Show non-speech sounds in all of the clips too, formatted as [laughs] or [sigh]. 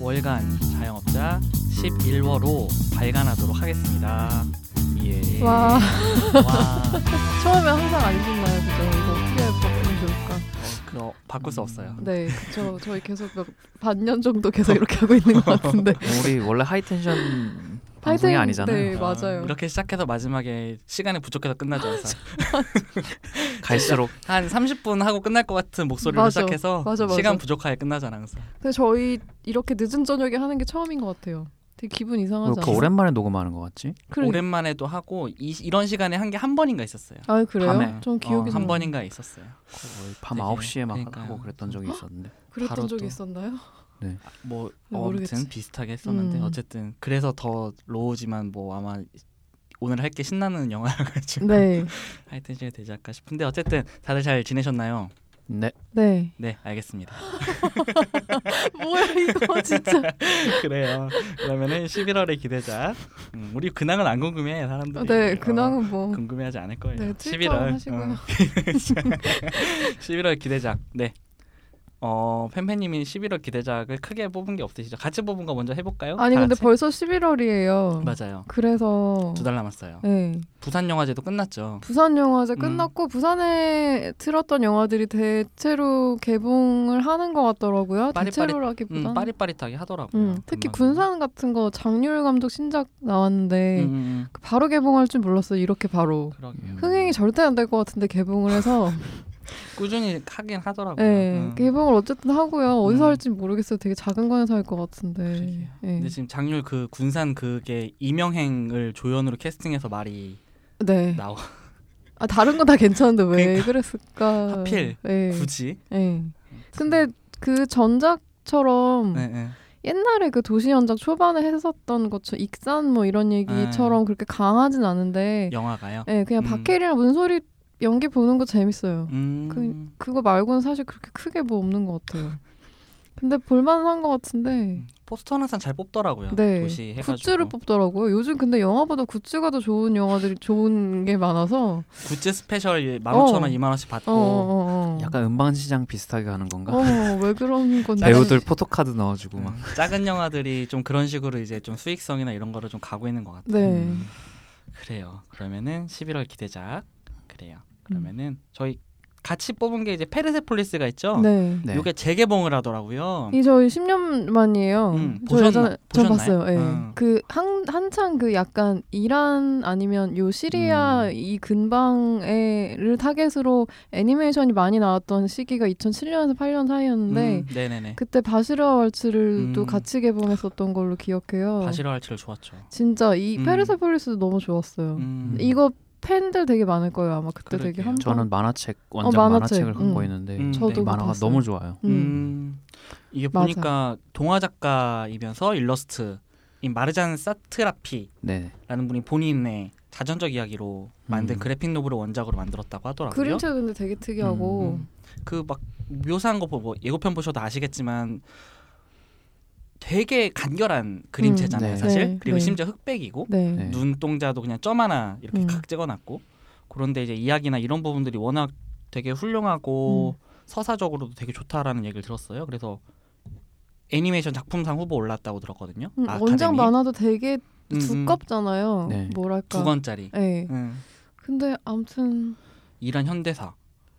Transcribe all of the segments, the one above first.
월간 자영업자 11월호 발간하도록 하겠습니다. 예. 와. 와. [laughs] 처음에 항상 안 신나요, 그죠? 이거 어떻게 바꾸면 좋을까? 그거 바꿀 수 없어요. 네, 저 저희 계속 몇 반년 정도 계속 이렇게 하고 있는 것 같은데. 우리 원래 하이텐션 방송이 아니잖아요. 네, 어, 맞아요. 이렇게 시작해서 마지막에 시간이 부족해서 끝나죠. [laughs] 갈수록 한 30분 하고 끝날 것 같은 목소리로 맞아. 시작해서 맞아, 맞아. 시간 부족하게 끝나잖아 항상. 근데 저희 이렇게 늦은 저녁에 하는 게 처음인 것 같아요. 되게 기분 이상하지 그 않아요? 오랜만에 녹음하는 것 같지? 그래. 오랜만에도 하고 이, 이런 시간에 한 게 한 번인가 있었어요. 아 그래요? 밤에. 전 기억이 어, 잘한안 번인가 있었어요. 거의 밤 되게, 9시에 막 그러니까요. 하고 그랬던 적이 있었는데. 그랬던 적이 또- 있었나요? 뭐 네, 어, 모르겠지. 아무튼 비슷하게 했었는데 음. 어쨌든 그래서 더 로우지만 뭐 아마 오늘 할 게 신나는 영화여가지고 네, [laughs] 하이텐션이 되지 않을까 싶은데 어쨌든 다들 잘 지내셨나요? 네. 네. 네 알겠습니다. [laughs] 뭐야 이거 진짜. [laughs] 그래요. 그러면은 11월의 기대작. 음, 우리 근황은 안 궁금해 사람들이. 네, 어, 근황은 뭐. 궁금해하지 않을 거예요. 네, 트위터 11월 하시고요. 11월 기대작. 네. 어 팬팬님이 11월 기대작을 크게 뽑은 게 없으시죠? 같이 뽑은 거 먼저 해볼까요? 아니 다 근데 같이? 벌써 11월이에요. 맞아요. 그래서 두 달 남았어요. 네. 부산 영화제도 끝났죠. 부산 영화제 음. 끝났고 부산에 틀었던 영화들이 대체로 개봉을 하는 것 같더라고요. 빠릿빠릿- 대체로라기보다는. 음, 빠릿빠릿하게 하더라고요. 음, 특히. 군산 같은 거 장률 감독 신작 나왔는데 음, 음, 음. 바로 개봉할 줄 몰랐어요. 이렇게 바로. 그러게요. 흥행이 절대 안 될 것 같은데 개봉을 해서 [laughs] 꾸준히 하긴 하더라고요. 네, 음. 개봉을 어쨌든 하고요. 어디서 음. 할지 모르겠어요. 되게 작은 관에서 할 것 같은데. 네. 근데 지금 장률 그 군산 그게 이명행을 조연으로 캐스팅해서 말이 네. 나와 아 다른 건 다 괜찮은데 왜 그러니까. 그랬을까? 하필 네. 굳이. 네. 근데 그 전작처럼 네, 네. 옛날에 그 도시 연작 초반에 했었던 것처럼 익산 뭐 이런 얘기처럼 그렇게 강하진 않은데, 영화가요. 예, 그냥 음. 박해리랑 문소리 연기 보는 거 재밌어요. 음. 그거 말고는 사실 그렇게 크게 뭐 없는 것 같아요. 근데 볼만한 것 같은데 포스터는 항상 잘 뽑더라고요. 네. 도시 해가지고. 굿즈를 뽑더라고요. 요즘 근데 영화보다 굿즈가 더 좋은 영화들이 좋은 게 많아서 굿즈 스페셜 15,000원, 어. 2만 원씩 받고 어, 어, 어. 약간 음반 시장 비슷하게 가는 건가? 어, 왜 그런 건지 [laughs] 배우들 포토카드 넣어주고 막. 음, 작은 영화들이 좀 그런 식으로 이제 좀 수익성이나 이런 거를 좀 가고 있는 것 같아요. 네. 음. 그래요. 그러면은 11월 기대작 그래요. 음. 그러면은 저희 같이 뽑은 게 이제 페르세폴리스가 있죠. 네. 네. 요게 재개봉을 하더라고요. 이 저희 10년 만이에요. 음, 저 보셨나- 전 보셨나요? 봤어요. 예. 음. 그 한, 한창 그 약간 이란 아니면 요 시리아 음. 이 근방에를 타겟으로 애니메이션이 많이 나왔던 시기가 2007년에서 8년 사이였는데 음, 네네네. 그때 바시르와 월츠를 또 음. 같이 개봉했었던 걸로 기억해요. 바시러 할치를 좋았죠. 진짜 이 음. 페르세폴리스도 너무 좋았어요. 음. 이거 팬들 되게 많을 거예요. 아마 그때 되게 그러게요. 한 저는 만화책 원작 어, 만화책. 만화책 을 갖고 음. 있는데 음, 저도 네. 만화가 봤어요. 너무 좋아요. 음. 음. 이게 맞아. 보니까 동화 작가이면서 일러스트 인 마르잔 사트라피라는 네. 분이 본인의 자전적 이야기로 만든 음. 그래픽 노블을 원작으로 만들었다고 하더라고요. 그림체가 근데 되게 특이하고 그 막 묘사한 거 보고 예고편 보셔도 아시겠지만 되게 간결한 그림체잖아요, 음, 네. 사실. 네, 그리고 네. 심지어 흑백이고 네. 네. 눈동자도 그냥 점 하나 이렇게 음. 각 찍어놨고 그런데 이제 이야기나 이런 부분들이 워낙 되게 훌륭하고 음. 서사적으로도 되게 좋다라는 얘기를 들었어요. 그래서 애니메이션 작품상 후보 올랐다고 들었거든요. 음, 아카데미. 원작 만화도 되게 음, 음. 두껍잖아요. 네. 뭐랄까. 두 권짜리. 네. 음. 근데 아무튼 이란 현대사.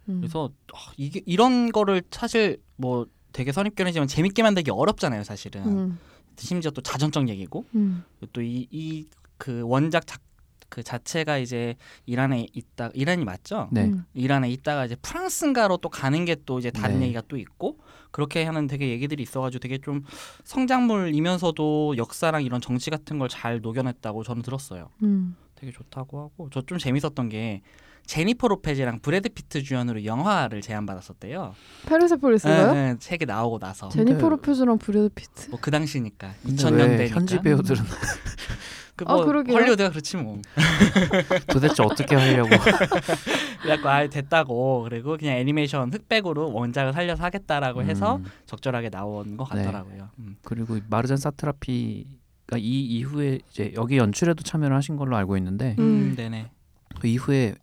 음. 그래서 어, 이게 이런 거를 사실 뭐 되게 선입견이지만 재밌게 만들기 어렵잖아요, 사실은. 음. 심지어 또 자전적 얘기고 음. 또 이 이 그 원작 작, 그 자체가 이제 이란에 있다 이란이 맞죠? 네. 음. 이란에 있다가 이제 프랑스인가로 또 가는 게 또 이제 다른 네. 얘기가 또 있고 그렇게 하는 되게 얘기들이 있어가지고 되게 좀 성장물이면서도 역사랑 이런 정치 같은 걸 잘 녹여냈다고 저는 들었어요. 음. 되게 좋다고 하고 저 좀 재밌었던 게 제니퍼 로페즈랑 브래드 피트 주연으로 영화를 제안받았었대요. 페르세폴리스가요? 네, 책이 나오고 나서 제니퍼 로페즈랑 브래드 피트. 뭐 그 당시니까 근데 2000년대니까 왜 현지 배우들은 [laughs] 그 뭐 아, 그러게요. 헐리우드가 그렇지 뭐. [laughs] 도대체 어떻게 하려고 [laughs] 그래갖고 아예 됐다고 그리고 그냥 애니메이션 흑백으로 원작을 살려서 하겠다라고 해서 음, 적절하게 나온 것 네. 같더라고요. 음. 그리고 마르잔 사트라피가 이 이후에 이제 여기 연출에도 참여를 하신 걸로 알고 있는데 음. 음, 네네. 그 이후에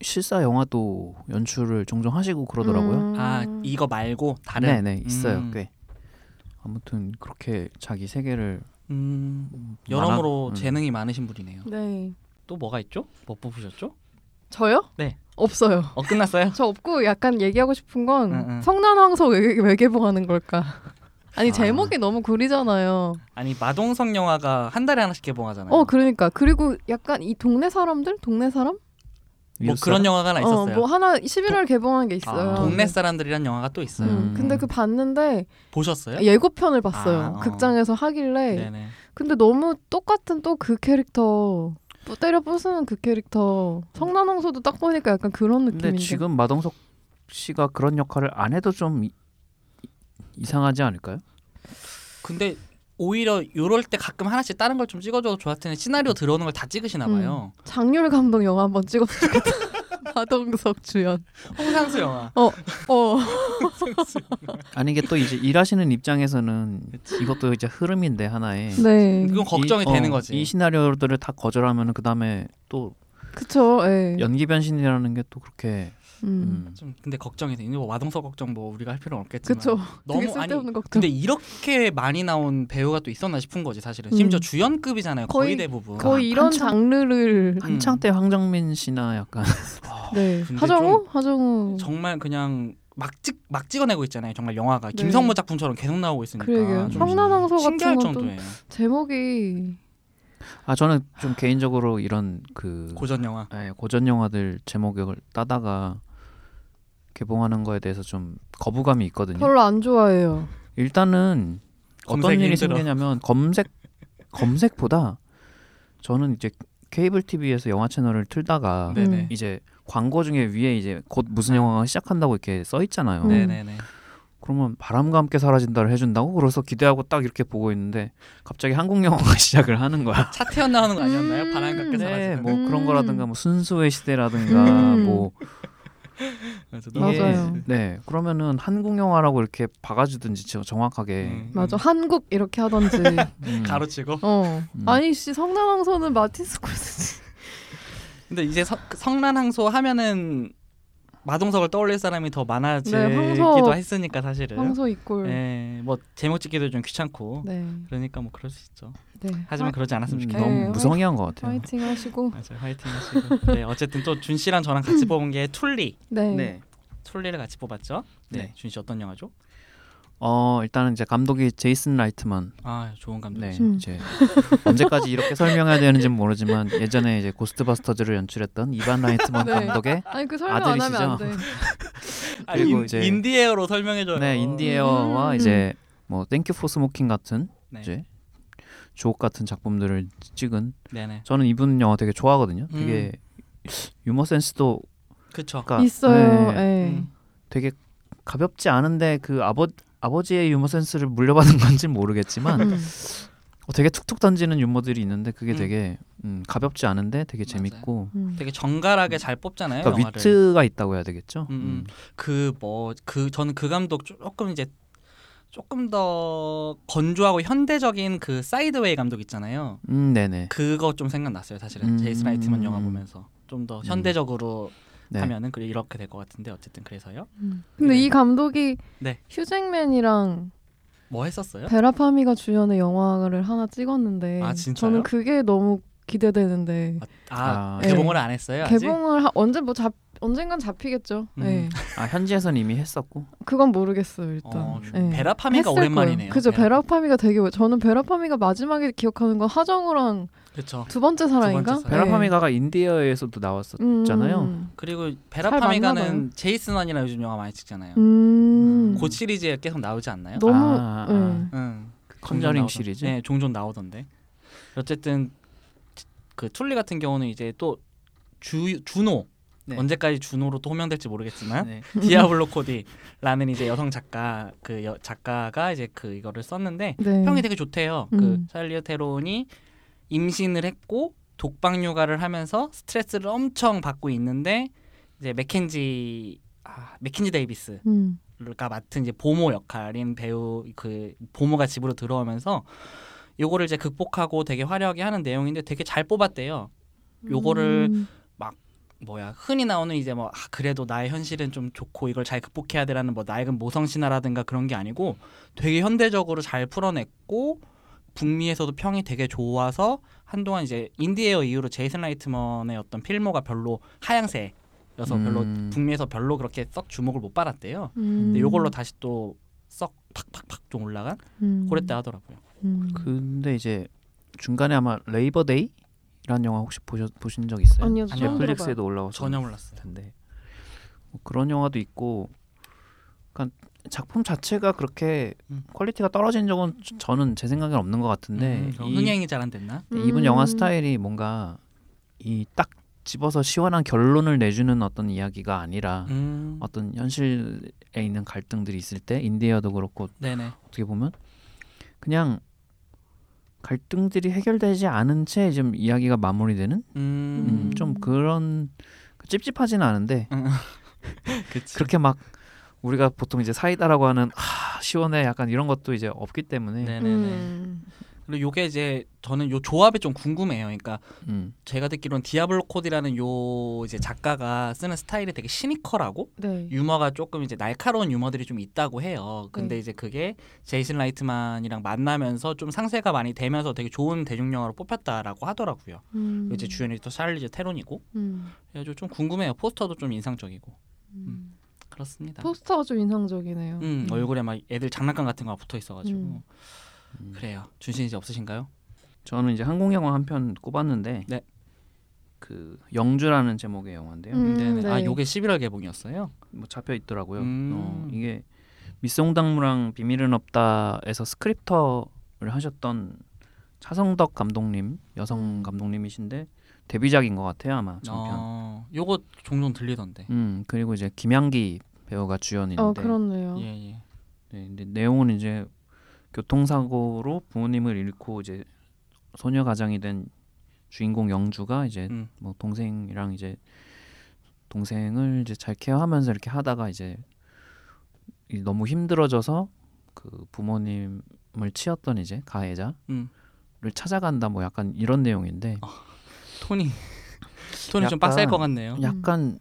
실사 영화도 연출을 종종 하시고 그러더라고요. 음. 아 이거 말고 다른 네네 있어요 음. 꽤. 아무튼 그렇게 자기 세계를 음, 여러모로 음. 재능이 많으신 분이네요. 네. 또 뭐가 있죠? 뭐 뽑으셨죠? 저요? 네. 없어요. 어 끝났어요? 저 없고 약간 얘기하고 싶은 건 응, 응. 성난황소 왜, 왜 개봉하는 걸까? [laughs] 아니 아. 제목이 너무 구리잖아요. 아니 마동석 영화가 한 달에 하나씩 개봉하잖아요. 어 그러니까 그리고 약간 이 동네 사람들 동네 사람? 뭐 그런 영화가 하나 있었어요. 어, 뭐 하나 11월 개봉한 게 있어요. 아, 동네 사람들이란 영화가 또 있어요. 음, 음. 근데 그 봤는데 보셨어요? 예고편을 봤어요. 아, 어. 극장에서 하길래. 네네. 근데 너무 똑같은 또 그 캐릭터 뿌 때려 부수는 그 캐릭터 성난홍소도 딱 보니까 약간 그런 근데 느낌인데. 지금 마동석 씨가 그런 역할을 안 해도 좀 이, 이상하지 않을까요? 근데 오히려 요럴 때 가끔 하나씩 다른 걸 좀 찍어줘도 좋았을 텐데 시나리오 들어오는 걸 다 찍으시나 봐요. 장률 감독 영화 한번 좋겠다. [laughs] 마동석 주연. 홍상수 영화. 어. [laughs] 아니 이게 또 이제 일하시는 입장에서는 이것도 이제 흐름인데 하나의 네. 그건 걱정이 이- 되는 어, 거지. 이 시나리오들을 다 거절하면 그 다음에 또 그쵸. 예. 연기 변신이라는 게 또 그렇게 음. 음. 좀 근데 걱정이 돼. 이거 뭐 마동석 걱정 뭐 우리가 할 필요는 없겠지만. 그쵸. 너무 아니 걱정. 근데 이렇게 많이 나온 배우가 또 있었나 싶은 거지 사실은. 심지어 음. 주연급이잖아요. 거의, 거의- 대부분. 거의 이런 한참- 장르를 한창 음. 때 황정민 씨나 약간 [laughs] 네. 근데 하정우? 하정우. 정말 그냥 막 찍 막 찍어내고 있잖아요. 정말 영화가 네. 김성모 작품처럼 계속 나오고 있으니까. 신기할 같은 것도 정도예요. 제목이 아 저는 좀 개인적으로 이런 그 고전 영화. 예, 고전 영화들 제목을 따다가 개봉하는 거에 대해서 좀 거부감이 있거든요. 별로 안 좋아해요. 일단은 어떤 일이 힘들어. 생기냐면 검색 검색보다 저는 이제 케이블 TV에서 영화 채널을 틀다가 네네. 음. 이제 광고 중에 위에 이제 곧 무슨 영화가 시작한다고 이렇게 써 있잖아요. 음. 네네네. 그러면 바람과 함께 사라진다를 해준다고 그래서 기대하고 딱 이렇게 보고 있는데 갑자기 한국 영화가 [laughs] 시작을 하는 거야. 차태현 나오는 거 아니었나요? 음. 바람과 그 네, 사라지는. 뭐 음. 그런 거라든가 뭐 순수의 시대라든가 음. 뭐 [laughs] 맞아요. 네 그러면은 한국 영화라고 이렇게 박아주든지 저- 정확하게 음. 맞아. 한국 이렇게 하던지. [laughs] 음. 가로치고. 어. 음. 아니 씨 성난황소는 마틴 스콜세지. 근데 이제 서, 성난항소 하면은 마동석을 떠올릴 사람이 더 많아지기도 네, 황소- 했으니까 사실은. 황소 이꼴. 네. 네, 뭐 제목 찍기도 좀 귀찮고. 네. 그러니까 뭐 그럴 수 있죠. 네. 하지만 그러지 않았으면 음, 좋겠네요. 네, 너무 무성의한 것 같아요. 화이팅 하시고. [laughs] 맞아요. 화이팅 하시고. 네, 어쨌든 또 준 씨랑 저랑 같이 뽑은 게 툴리. 네. 툴리를 같이 뽑았죠. 네. 네. 준씨 어떤 영화죠? 어 일단은 이제 감독이 제이슨 라이트만. 아, 좋은 감독. 네, 음. 이제 언제까지 이렇게 설명해야 되는지는 모르지만 예전에 이제 고스트바스터즈를 연출했던 이반 라이트만 [laughs] 네. 감독의 아니 그 아들이시죠? [laughs] 그리고 인, 이제- 인디에어로 설명해 줘요. 네 인디에어와 음. 이제 뭐 땡큐 포 스모킹 같은 네. 이제 주옥 같은 작품들을 찍은 네네. 저는 이분 영화 되게 좋아하거든요. 되게 유머 센스도 그쵸. 그러니까 있어요. 네, 네. 음. 되게 가볍지 않은데 그 아버 아버지의 유머 센스를 물려받은 건지 는 모르겠지만 음. 어, 되게 툭툭 던지는 유머들이 있는데 그게 음. 되게 음, 가볍지 않은데 되게. 재밌고 음. 되게 정갈하게 잘 뽑잖아요. 그러니까 영화를. 위트가 있다고 해야 되겠죠. 음, 음. 그 뭐 그 저는 그 감독 조금 이제 조금 더 건조하고 현대적인 그 사이드웨이 감독 있잖아요. 음, 네네. 그거 좀 생각났어요. 사실은 음. 제이슨 라이트만 영화 보면서 좀 더 현대적으로 네. 하면은 그래 이렇게 될 것 같은데 어쨌든 그래서요. 음. 근데 네. 이 감독이 네. 휴잭맨이랑 뭐 했었어요? 베라파미가 주연의 영화를 하나 찍었는데 아, 진짜요? 저는 그게 너무 기대되는데 아, 아, 개봉을 안 했어요. 아직? 개봉을 하, 언제 뭐 잡 언젠간 잡히겠죠. 음. 네. 아 현지에선 이미 했었고. 그건 모르겠어요 일단. 어, 네. 베라파미가 오랜만이네요. 거예요. 그죠. 베라파미가 되게 오- 저는 베라파미가 마지막에 기억하는 건 하정우랑 그렇죠. 두 번째 사랑인가? 사랑. 베라 파미가가 인디에어에서도 나왔었잖아요. 음. 그리고. 베라 파미가는 제임스 완이랑 요즘 영화 많이 찍잖아요. 음. 그 시리즈에 계속 나오지 않나요? 너무 아, 아. 네. 응. 컨저링 종종 시리즈? 나오던- 네, 종종 나오던데. 어쨌든 그 툴리 같은 경우는 이제 또 주, 준호 네. 언제까지 준호로 또 호명될지 모르겠지만 네. [laughs] 디아블로 코디라는 이제 여성 작가 그 여, 작가가 이제 그 이거를 썼는데 네. 평이 되게 좋대요. 그 음. 샤를리즈 테론이 임신을 했고 독방 육아를 하면서 스트레스를 엄청 받고 있는데 이제 맥켄지 아, 맥켄지 데이비스 음. 가 맡은 이제 보모 역할인 배우 그 보모가 집으로 들어오면서 요거를 이제 극복하고 되게 화려하게 하는 내용인데 되게 잘 뽑았대요. 요거를 음. 뭐야 흔히 나오는 이제 뭐 아, 그래도 나의 현실은 좀 좋고 이걸 잘 극복해야 되라는 뭐 낡은 모성 신화라든가 그런 게 아니고 되게 현대적으로 잘 풀어냈고 북미에서도 평이 되게 좋아서 한동안 이제 인디에어 이후로 제이슨 라이트먼의 어떤 필모가 별로 하향세여서 별로 음. 북미에서 별로 그렇게 썩 주목을 못 받았대요. 음. 근데 요걸로 다시 또 썩 팍팍팍 좀 올라간 음. 그랬다 하더라고요. 음. 근데 이제 중간에 아마 레이버 데이라는 영화 혹시 보셨 보신 적 있어요? 아니요, 넷플릭스에도 올라와서 전혀 몰랐어요. 텐데 뭐 그런 영화도 있고 그러니까 작품 자체가 그렇게 음. 퀄리티가 떨어진 적은 저- 저는 제 생각엔 없는 것 같은데 음, 이- 흥행이 잘 안 됐나? 이분 음. 영화 스타일이 뭔가 이 딱 집어서 시원한 결론을 내주는 어떤 이야기가 아니라 음, 어떤 현실에 있는 갈등들이 있을 때 인디에어도 그렇고 네네. 어떻게 보면 그냥 갈등들이 해결되지 않은 채 좀 이야기가 마무리되는 음, 음, 좀 그런 찝찝하지는 않은데. [laughs] 그렇게 막 우리가 보통 이제 사이다라고 하는 아 시원해 약간 이런 것도 이제 없기 때문에 네네네. 음. 그리고 요게 이제 저는 요 조합이 좀 궁금해요. 그러니까 음, 제가 듣기로는 디아블로 코디라는 요 이제 작가가 쓰는 스타일이 되게 시니컬하고 네. 유머가 조금 이제 날카로운 유머들이 좀 있다고 해요. 근데 네. 이제 그게 제이슨 라이트만이랑 만나면서 좀 상쇄가 많이 되면서 되게 좋은 대중 영화로 뽑혔다라고 하더라고요. 음. 이제 주연이 또 샬리즈 테론이고. 음. 그래서 좀 궁금해요. 포스터도 좀 인상적이고. 음. 그렇습니다. 포스터가 좀 인상적이네요. 음, 얼굴에 막 애들 장난감 같은 거 붙어 있어가지고 음. 음. 그래요. 준 씨는 이제 없으신가요? 저는 이제 한국 영화 한 편 꼽았는데 네. 그 영주라는 제목의 영화인데요. 음, 네네. 아 네. 요게 11월 개봉이었어요. 뭐 잡혀 있더라고요. 음. 어, 이게 미쓰 홍당무랑 비밀은 없다에서 스크립터를 하셨던 차성덕 감독님 여성 음. 감독님이신데 데뷔작인 것 같아요 아마 장편. 어, 요거 종종 들리던데. 음 그리고 이제 김향기 배우가 주연인데. 어 그렇네요. 예 예. 네, 근데 내용은 이제 교통사고로 부모님을 잃고 이제 소녀 가장이 된 주인공 영주가 이제 음. 뭐 동생이랑 이제 동생을 이제 잘 케어하면서 이렇게 하다가 이제 이 너무 힘들어져서 그 부모님을 치었던 이제 가해자를 음. 찾아간다 뭐 약간 이런 내용인데 톤이 톤이 좀 약간- 빡셀 것 같네요. 약간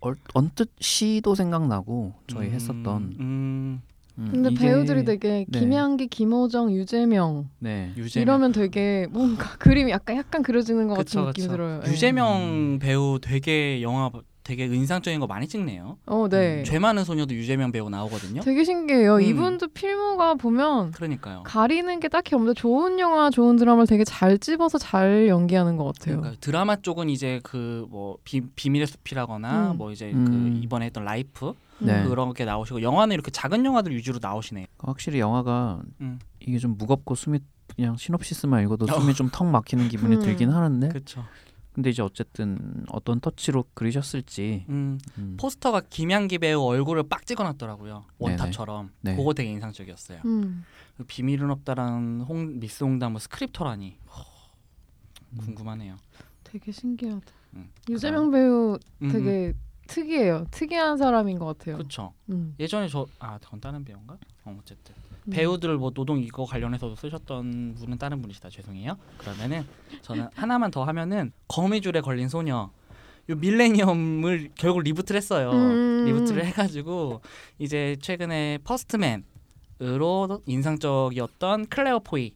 얼, 언뜻 시도 생각나고 저희 음, 했었던 음, 음, 근데 이게- 배우들이 되게 네. 김양기, 김호정, 유재명 네 유재명. 이러면 되게 뭔가 그림이 약간 약간 그려지는 것 그쵸, 같은 느낌이 그쵸. 들어요. 예. 유재명 배우 되게 영화 되게 인상적인 거 많이 찍네요. 어, 네. 죄 많은 소녀도 유재명 배우 나오거든요. 되게 신기해요. 음. 이분도 필모가 보면 그러니까요. 가리는 게 딱히 없는데 좋은 영화, 좋은 드라마를 되게 잘 집어서 잘 연기하는 것 같아요. 그러니까 드라마 쪽은 이제 그 뭐 비밀의 숲이라거나 음. 뭐 이제 음. 그 이번에 했던 라이프 네. 그런 게 나오시고 영화는 이렇게 작은 영화들 위주로 나오시네요. 확실히 영화가 음. 이게 좀 무겁고 숨이 그냥 시놉시스만 읽어도 숨이 좀 턱 막히는 기분이 음. 들긴 하는데 그렇죠. 근데 이제 어쨌든 어떤 터치로 그리셨을지 음, 음. 포스터가 김향기 배우 얼굴을 빡 찍어놨더라고요. 원탑처럼. 네. 그거 되게 인상적이었어요. 음. 그 비밀은 없다라는 홍 미쓰 홍당무 스크립터라니 음. 궁금하네요. 되게 신기하다. 음. 유재명 배우 음, 되게 특이해요. 특이한 사람인 것 같아요. 그렇죠. 음. 예전에 저 아 그건 다른 배우인가? 어, 어쨌든 음. 배우들 뭐 노동 이거 관련해서도 쓰셨던 분은 다른 분이시다 죄송해요. 그러면은 저는 [laughs] 하나만 더 하면은 거미줄에 걸린 소녀 요 밀레니엄을 결국 리부트를 했어요. 음. 리부트를 해가지고 이제 최근에 퍼스트맨으로 인상적이었던 클레어 포이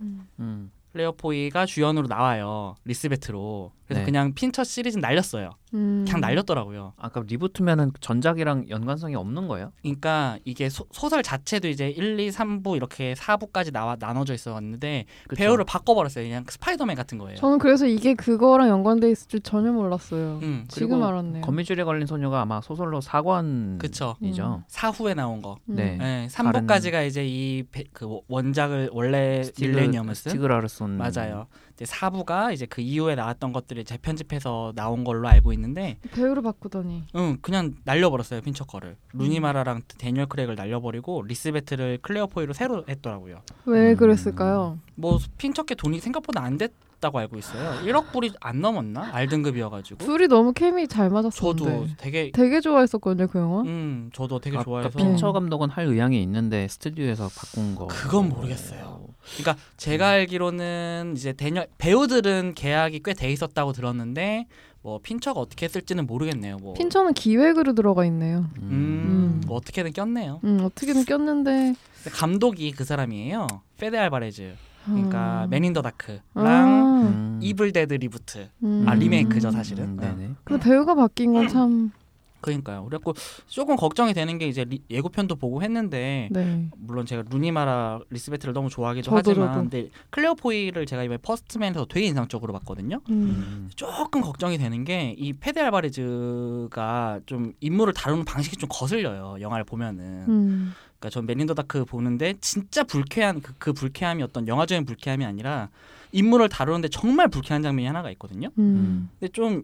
음. 음. 클레어 포이가 주연으로 나와요 리스베트로 그래서 네. 그냥 핀처 시리즈 날렸어요 음. 그냥 날렸더라고요 아까 reboot면은 전작이랑 연관성이 없는 거예요? 그러니까 이게 소, 설 자체도 이제 1, 2, 3부 이렇게 4부까지 나와 나눠져 있었는데 그쵸? 배우를 바꿔버렸어요 그냥 스파이더맨 같은 거예요 저는 그래서 이게 그거랑 연관돼 있을 줄 전혀 몰랐어요. 음, 지금 알았네요. 거미줄에 걸린 소녀가 아마 소설로 4권이죠. 그쵸 음. 사후에 나온 거 음. 네. 네, 3부까지가 이제 이 그 원작을 원래 밀레니엄을 쓴 스티그 라르손 맞아요. 이제 4부가 이제 그 이후에 나왔던 것들을 재편집해서 나온 걸로 알고 있는데 배우를 바꾸더니 응 그냥 날려버렸어요 핀처 거를 음. 루니마라랑 다니엘 크레이그를 날려버리고 리스베트를 클레어 포이로 새로 했더라고요 왜 음. 그랬을까요? 뭐 핀처 게 돈이 생각보다 안 됐 다고 알고 있어요 1억 불이 안 넘었나 R등급이어가지고 둘이 너무 케미 잘 저도 맞았었는데 되게 되게 좋아했었거든요 그 영화. 음 저도 되게 좋아해서 핀처 감독은 할 의향이 있는데 스튜디오에서 바꾼 거. 그건 모르겠어요. 그러니까 제가 알기로는 이제 걔네 배우들은 계약이 꽤 돼 있었다고 들었는데 뭐 핀처가 어떻게 했을지는 모르겠네요. 뭐 핀처는 기획으로 들어가 있네요. 음, 음. 뭐 어떻게든 꼈네요. 음, 어떻게든 꼈는데 감독이 그 사람이에요. 페데 알바레즈. 그러니까 아. 맨인 더 다크랑 아, 음. 이블 데드 reboot. 음. 아 리메이크죠 사실은. 음, 네네. 근데 배우가 바뀐 건 참 그러니까요. 그래갖고 조금 걱정이 되는 게 이제 리- 예고편도 보고 했는데 네. 물론 제가 루니마라 리스베트를 너무 좋아하기도 저도, 하지만 저도. 근데 클레어 포이를 제가 이번에 퍼스트맨에서 되게 인상적으로 봤거든요. 음. 음. 조금 걱정이 되는 게 이 페데 알바레즈가 좀 인물을 다루는 방식이 좀 거슬려요. 영화를 보면은. 음. 그러니까 전 맨 인 더 다크 보는데 진짜 불쾌한 그, 그 불쾌함이 어떤 영화적인 불쾌함이 아니라 인물을 다루는데 정말 불쾌한 장면이 하나가 있거든요. 음. 근데 좀,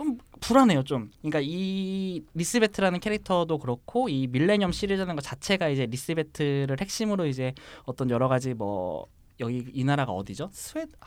좀 불안해요 좀. 그러니까 이 리스베트라는 캐릭터도 그렇고 이 밀레니엄 시리즈라는 것 자체가 이제 리스베트를 핵심으로 이제 어떤 여러 가지 뭐 여기 이 나라가 어디죠? 스웨덴. 아,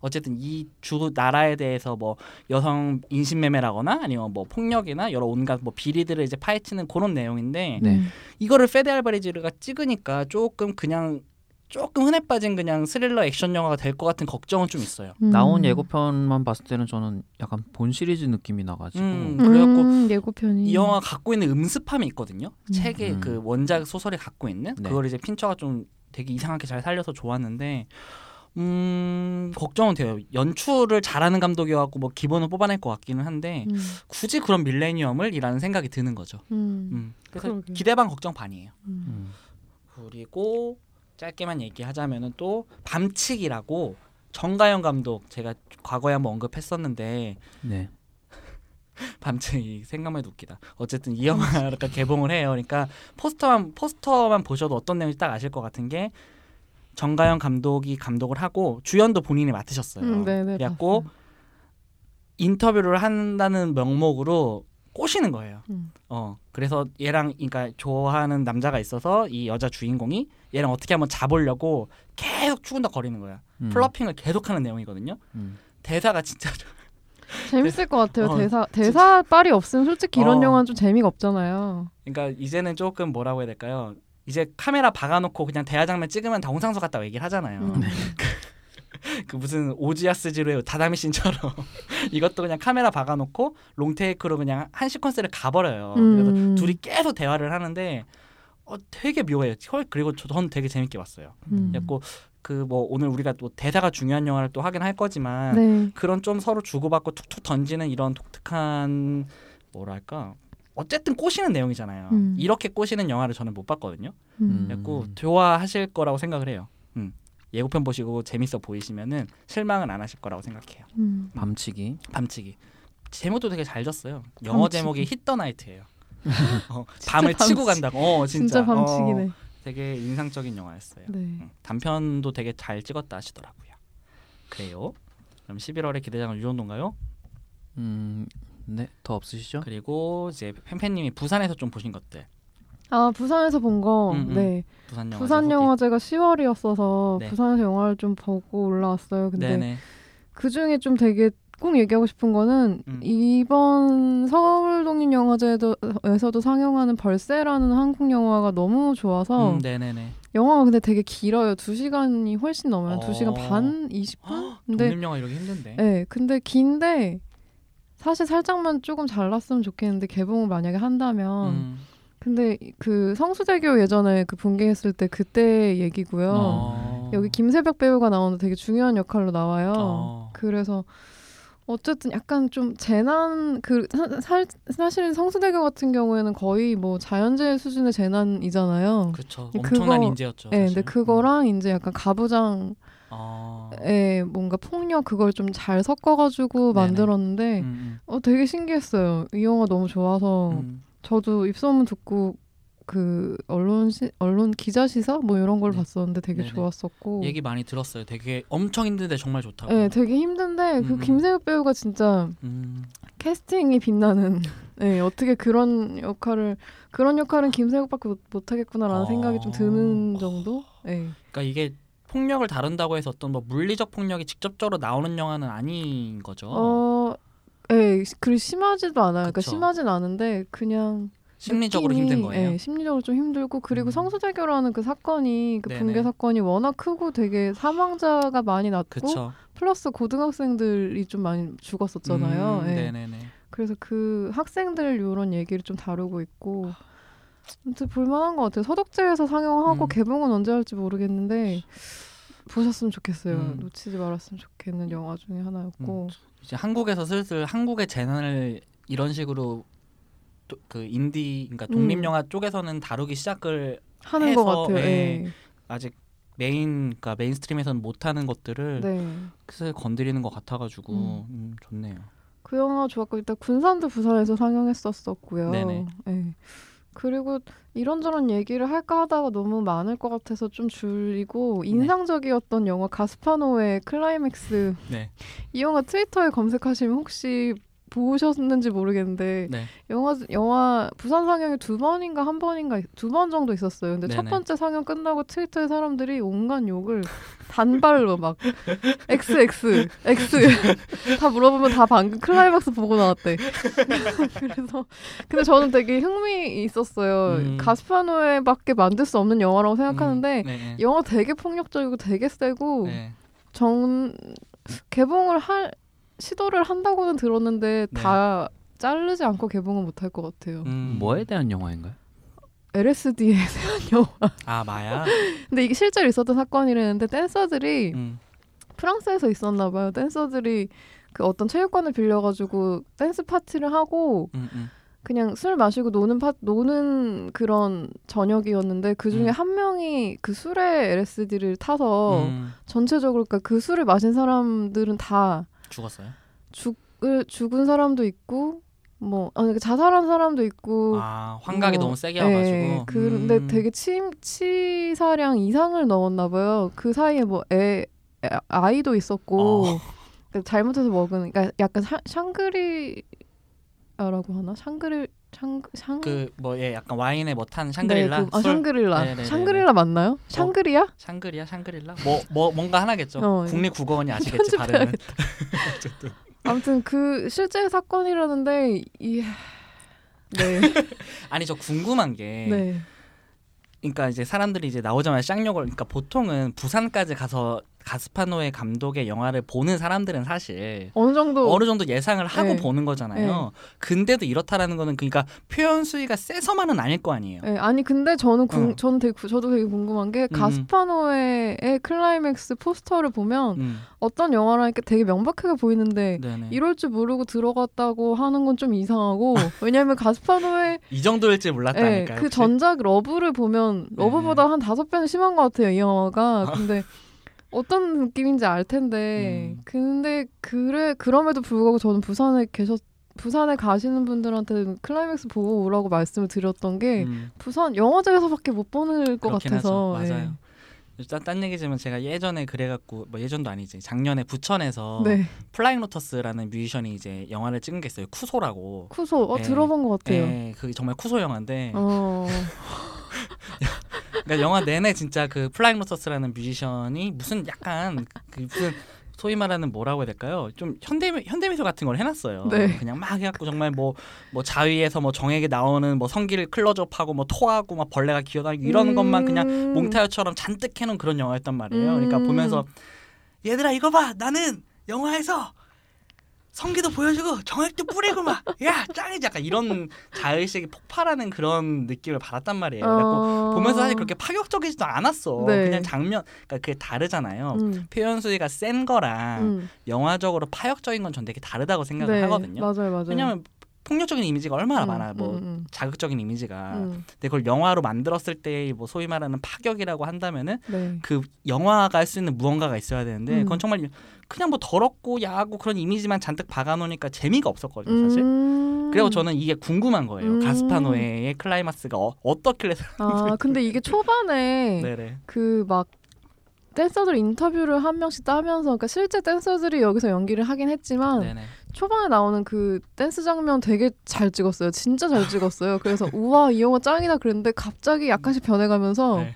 어쨌든 이 주 나라에 대해서 뭐 여성 인신매매라거나 아니면 뭐 폭력이나 여러 온갖 뭐 비리들을 이제 파헤치는 그런 내용인데 네. 음. 이거를 페데 알바레즈가 찍으니까 조금 그냥 조금 흔해 빠진 그냥 스릴러 액션 영화가 될 것 같은 걱정은 좀 있어요. 음. 나온 예고편만 봤을 때는 저는 약간 본 시리즈 느낌이 나가지고 음. 그래갖고 음, 예고편이 이 영화가 갖고 있는 음습함이 있거든요. 음. 책의 음. 그 원작 소설이 갖고 있는 네. 그걸 이제 핀처가 좀 되게 이상하게 잘 살려서 좋았는데 음 걱정은 돼요. 연출을 잘하는 감독이어갖고 뭐 기본은 뽑아낼 것 같기는 한데 음. 굳이 그런 밀레니엄을이라는 생각이 드는 거죠. 음. 음. 그래서 그러게. 기대 반 걱정 반이에요. 음. 음. 그리고 짧게만 얘기하자면은 또 밤치기라고 정가영 감독 제가 과거에 한번 언급했었는데 네. [laughs] 밤치기 생각만 해도 웃기다. 어쨌든 이 영화가 개봉을 해요. 그러니까 포스터만 포스터만 보셔도 어떤 내용인지 딱 아실 것 같은 게 정가영 감독이 감독을 하고 주연도 본인이 맡으셨어요. 음, 네네, 그래갖고 봤어요. 인터뷰를 한다는 명목으로 꼬시는 거예요. 음. 어 그래서 얘랑 그러니까 좋아하는 남자가 있어서 이 여자 주인공이 얘랑 어떻게 한번 잡으려고 계속 추근덕 거리는 거야. 음. 플러핑을 계속하는 내용이거든요. 음. 대사가 진짜 [laughs] 재밌을 것 같아요. 어, 대사 대사 빨이 없으면 솔직히 이런 어. 영화는 좀 재미가 없잖아요. 그러니까 이제는 조금 뭐라고 해야 될까요? 이제 카메라 박아놓고 그냥 대화 장면 찍으면 다 홍상수 같다고 얘기를 하잖아요. 음. [laughs] 그 무슨 오지아스지로의 다다미 씬처럼 [laughs] 이것도 그냥 카메라 박아놓고 롱테이크로 그냥 한 시퀀스를 가버려요. 그래서 음. 둘이 계속 대화를 하는데 어, 되게 묘해요. 헐, 그리고 저- 저는 되게 재밌게 봤어요. 음. 그래갖고 그뭐 오늘 우리가 또 대사가 중요한 영화를 또 하긴 할 거지만 네. 그런 좀 서로 주고받고 툭툭 던지는 이런 독특한 뭐랄까 어쨌든 꼬시는 내용이잖아요. 음. 이렇게 꼬시는 영화를 저는 못 봤거든요. 음. 그래갖고 좋아하실 거라고 생각을 해요. 음. 예고편 보시고 재밌어 보이시면은 실망은 안 하실 거라고 생각해요. 음. 밤치기. 밤치기 제목도 되게 잘 졌어요. 영어 밤치기. 제목이 히터 나이트예요. [laughs] 어, 밤을 치고 간다고. 어, 진짜, 진짜 밤치기네. 어, 되게 인상적인 영화였어요. 네. 음, 단편도 되게 잘 찍었다 하시더라고요. 그래요. 그럼 11월에 기대장은 이 정도인가요? 음. 네. 더 없으시죠? 그리고 이제 팬팬님이 부산에서 좀 보신 것들. 아 부산에서 본 거. 음, 음. 네. 부산 영화. 부산 영화제가 10월이었어서 네. 부산에서 영화를 좀 보고 올라왔어요. 근데 네네. 그 중에 좀 되게 꼭 얘기하고 싶은 거는 음. 이번 서울 독립영화제에서도 상영하는 벌새라는 한국 영화가 너무 좋아서 음, 네네네. 영화가 근데 되게 길어요. 2시간이 훨씬 넘어요. 어. 2시간 반, 20분? 근데 독립 영화 이러기 힘든데. 네, 근데 긴데 사실 살짝만 조금 잘났으면 좋겠는데 개봉을 만약에 한다면 음. 근데 그 성수대교 예전에 그 붕괴했을 때 그때 얘기고요. 어. 여기 김세벽 배우가 나오는데 되게 중요한 역할로 나와요. 어. 그래서 어쨌든 약간 좀 재난 그 사, 살- 사실 성수대교 같은 경우에는 거의 뭐 자연재해 수준의 재난이잖아요. 그렇죠. 그거- 엄청난 인재였죠. 네, 사실. 근데 그거랑 이제 약간 가부장의 어. 뭔가 폭력 그걸 좀 잘 섞어가지고 네네. 만들었는데 음, 음. 어 되게 신기했어요. 이 영화 너무 좋아서 음. 저도 입소문 듣고 그 언론 시, 언론 기자 시사 뭐 이런 걸 네. 봤었는데 되게 네네. 좋았었고. 얘기 많이 들었어요. 되게 엄청 힘든데 정말 좋다고. 네, 되게 힘든데 그 음, 음. 김세혁 배우가 진짜 음. 캐스팅이 빛나는. [laughs] 네, 어떻게 그런 역할을 그런 역할은 김세혁밖에 못, 못하겠구나라는 어. 생각이 좀 드는 정도. 네. 그러니까 이게 폭력을 다룬다고 해서 어떤 뭐 물리적 폭력이 직접적으로 나오는 영화는 아닌 거죠. 어, 예, 그리 심하지도 않아요. 그러니까 그쵸. 심하진 않은데 그냥 심리적으로 느낌이, 힘든 거예요. 예, 심리적으로 좀 힘들고 그리고 음. 성수대교라는 그 사건이 그 네네. 붕괴 사건이 워낙 크고 되게 사망자가 많이 났고 그쵸. 플러스 고등학생들이 좀 많이 죽었었잖아요. 음, 예. 네네네. 그래서 그 학생들 이런 얘기를 좀 다루고 있고 [sighs] 아무튼 볼만한 것 같아요. 서독제에서 상영하고 음. 개봉은 언제 할지 모르겠는데 보셨으면 좋겠어요. 음. 놓치지 말았으면 좋겠는 영화 중에 하나였고 이제 한국에서 슬슬 한국의 재난을 이런 식으로 또- 그 인디 그러니까 독립 음. 영화 쪽에서는 다루기 시작을 하는 해서, 것 같아요. 예. 예. 아직 메인 그러니까 mainstream에서는 못하는 것들을 네. 건드리는 것 같아가지고 음. 음, 좋네요. 그 영화 좋았고 일단 군산도 부산에서 상영했었었고요. 네네. 예. 그리고 이런저런 얘기를 할까 하다가 너무 많을 것 같아서 좀 줄이고 네. 인상적이었던 영화 가스파 노에 클라이맥스 네, 이 영화 트위터에 검색하시면 혹시 보셨는지 모르겠는데 네. 영화 영화 부산 상영이 두 번인가 한 번인가 두 번 정도 있었어요. 근데 첫 네네. 번째 상영 끝나고 트위터에 사람들이 온갖 욕을 단발로 막 XX X [laughs] 다 물어보면 다 방금 클라이막스 보고 나왔대. [laughs] 그래서 근데 저는 되게 흥미 있었어요. 음. 가스파노에밖에 만들 수 없는 영화라고 생각하는데 음, 네, 네. 영화 되게 폭력적이고 되게 세고 네. 정 개봉을 할 시도를 한다고는 들었는데 네. 다 자르지 않고 개봉은 못할 것 같아요. 음. 뭐에 대한 영화인가요? LSD에 [laughs] 대한 영화. 아 마야. 근데 이게 실제로 있었던 사건이라는데 댄서들이 음. 프랑스에서 있었나 봐요. 댄서들이 그 어떤 체육관을 빌려가지고 댄스 파티를 하고 음, 음. 그냥 술 마시고 노는 파 노는 그런 저녁이었는데 그 중에 음. 한 명이 그 술에 LSD를 타서 음. 전체적으로 그러니까 그 술을 마신 사람들은 다 죽었어요? 죽을 죽은 사람도 있고 뭐 아니 그 자살한 사람도 있고 아 환각이 뭐, 너무 세게 와가지고. 예, 그런데 음. 되게 치, 치사량 이상을 넣었나 봐요. 그 사이에 뭐 애 아이도 있었고 어. 그러니까 잘못해서 먹은 그러니까 약간 샤, 샹그리라고 하나 샹그리 샹샹 그뭐 예, 약간 와인에 뭐 탄 샹그릴라. 네, 그, 아 술? 샹그릴라 네네네네. 샹그릴라 맞나요? 샹그리야? 샹그리야 샹그릴라 뭐 뭐 뭔가 하나겠죠. 어, 국립국어원이 아시겠지 발음은. [laughs] 아무튼 그 실제 사건이라는데 이 네. [laughs] 아니 저 궁금한 게 네. 그러니까 이제 사람들이 이제 나오자마자 쌍욕을 그러니까 보통은 부산까지 가서 가스파 노에 감독의 영화를 보는 사람들은 사실 어느 정도 어느 정도 예상을 하고 네. 보는 거잖아요. 근데도 이렇다라는 거는 그러니까 표현 수위가 세서만은 아닐 거 아니에요. 네, 아니 근데 저는 궁, 어. 저는 되게 구- 저도 되게 궁금한 게 음. 가스파 노에 클라이맥스 포스터를 보면 음, 어떤 영화라니까 되게 명백하게 보이는데 네네. 이럴 줄 모르고 들어갔다고 하는 건 좀 이상하고 [laughs] 왜냐하면 가스파 노에 이 정도일 줄 몰랐다니까요. 예, 그? 전작 러브를 보면 네. 러브보다 한 다섯 배는 심한 것 같아요 이 영화가 [laughs] 근데 어떤 느낌인지 알 텐데 음. 근데 그래 그럼에도 불구하고 저는 부산에 계셨 부산에 가시는 분들한테 클라이맥스 보고 오라고 말씀을 드렸던 게 음, 부산 영화제에서밖에 못 보는 것 같아서 하죠. 예. 맞아요. 일단 딴 얘기지만 제가 예전에 그래갖고 뭐 예전도 아니지 작년에 부천에서 네 플라잉 로터스라는 뮤지션이 이제 영화를 찍은 게 있어요. 쿠소라고. 쿠소 어, 예. 들어본 것 같아요. 예, 그게 정말 くそ 영화인데 어, [laughs] 그러니까 영화 내내 진짜 그 플라잉 로터스라는 뮤지션이 무슨 약간 그 무슨 소위 말하는 뭐라고 해야 될까요? 좀 현대 현대 미술 같은 걸 해놨어요. 네. 그냥 막 해갖고 정말 뭐뭐 자위에서 뭐 정액이 나오는 뭐 성기를 클로즈업하고 뭐 토하고 막 벌레가 기어다니고 이런 음. 것만 그냥 몽타주처럼 잔뜩 해놓은 그런 영화였단 말이에요. 그러니까 음. 보면서 얘들아 이거 봐 나는 영화에서 성기도 보여주고 정액도 뿌리고 막 야 짱이지 약간 이런 자의식이 폭발하는 그런 느낌을 받았단 말이에요. 어. 보면서 사실 그렇게 파격적이지도 않았어. 네. 그냥 장면, 그러니까 그게 다르잖아요. 음, 표현 수위가 센 거랑 음. 영화적으로 파격적인 건 전 되게 다르다고 생각을 네, 하거든요. 맞아요, 맞아요. 왜냐하면 폭력적인 이미지가 얼마나 음, 많아, 뭐 음, 음, 자극적인 이미지가. 음. 근데 그걸 영화로 만들었을 때 뭐 소위 말하는 파격이라고 한다면은 네. 그 영화가 할 수 있는 무언가가 있어야 되는데 음. 그건 정말 그냥 뭐 더럽고 야하고 그런 이미지만 잔뜩 박아놓으니까 재미가 없었거든요, 사실. 음. 그리고 저는 이게 궁금한 거예요. 음. 가스파노의 클라이막스가 어, 어떻길래 아 근데 이게 초반에. [laughs] 그 막 댄서들 인터뷰를 한 명씩 따면서 그러니까 실제 댄서들이 여기서 연기를 하긴 했지만 네네. 초반에 나오는 그 댄스 장면 되게 잘 찍었어요. 진짜 잘 찍었어요. 그래서 우와 이 영화 짱이다 그랬는데 갑자기 약간씩 변해가면서 네.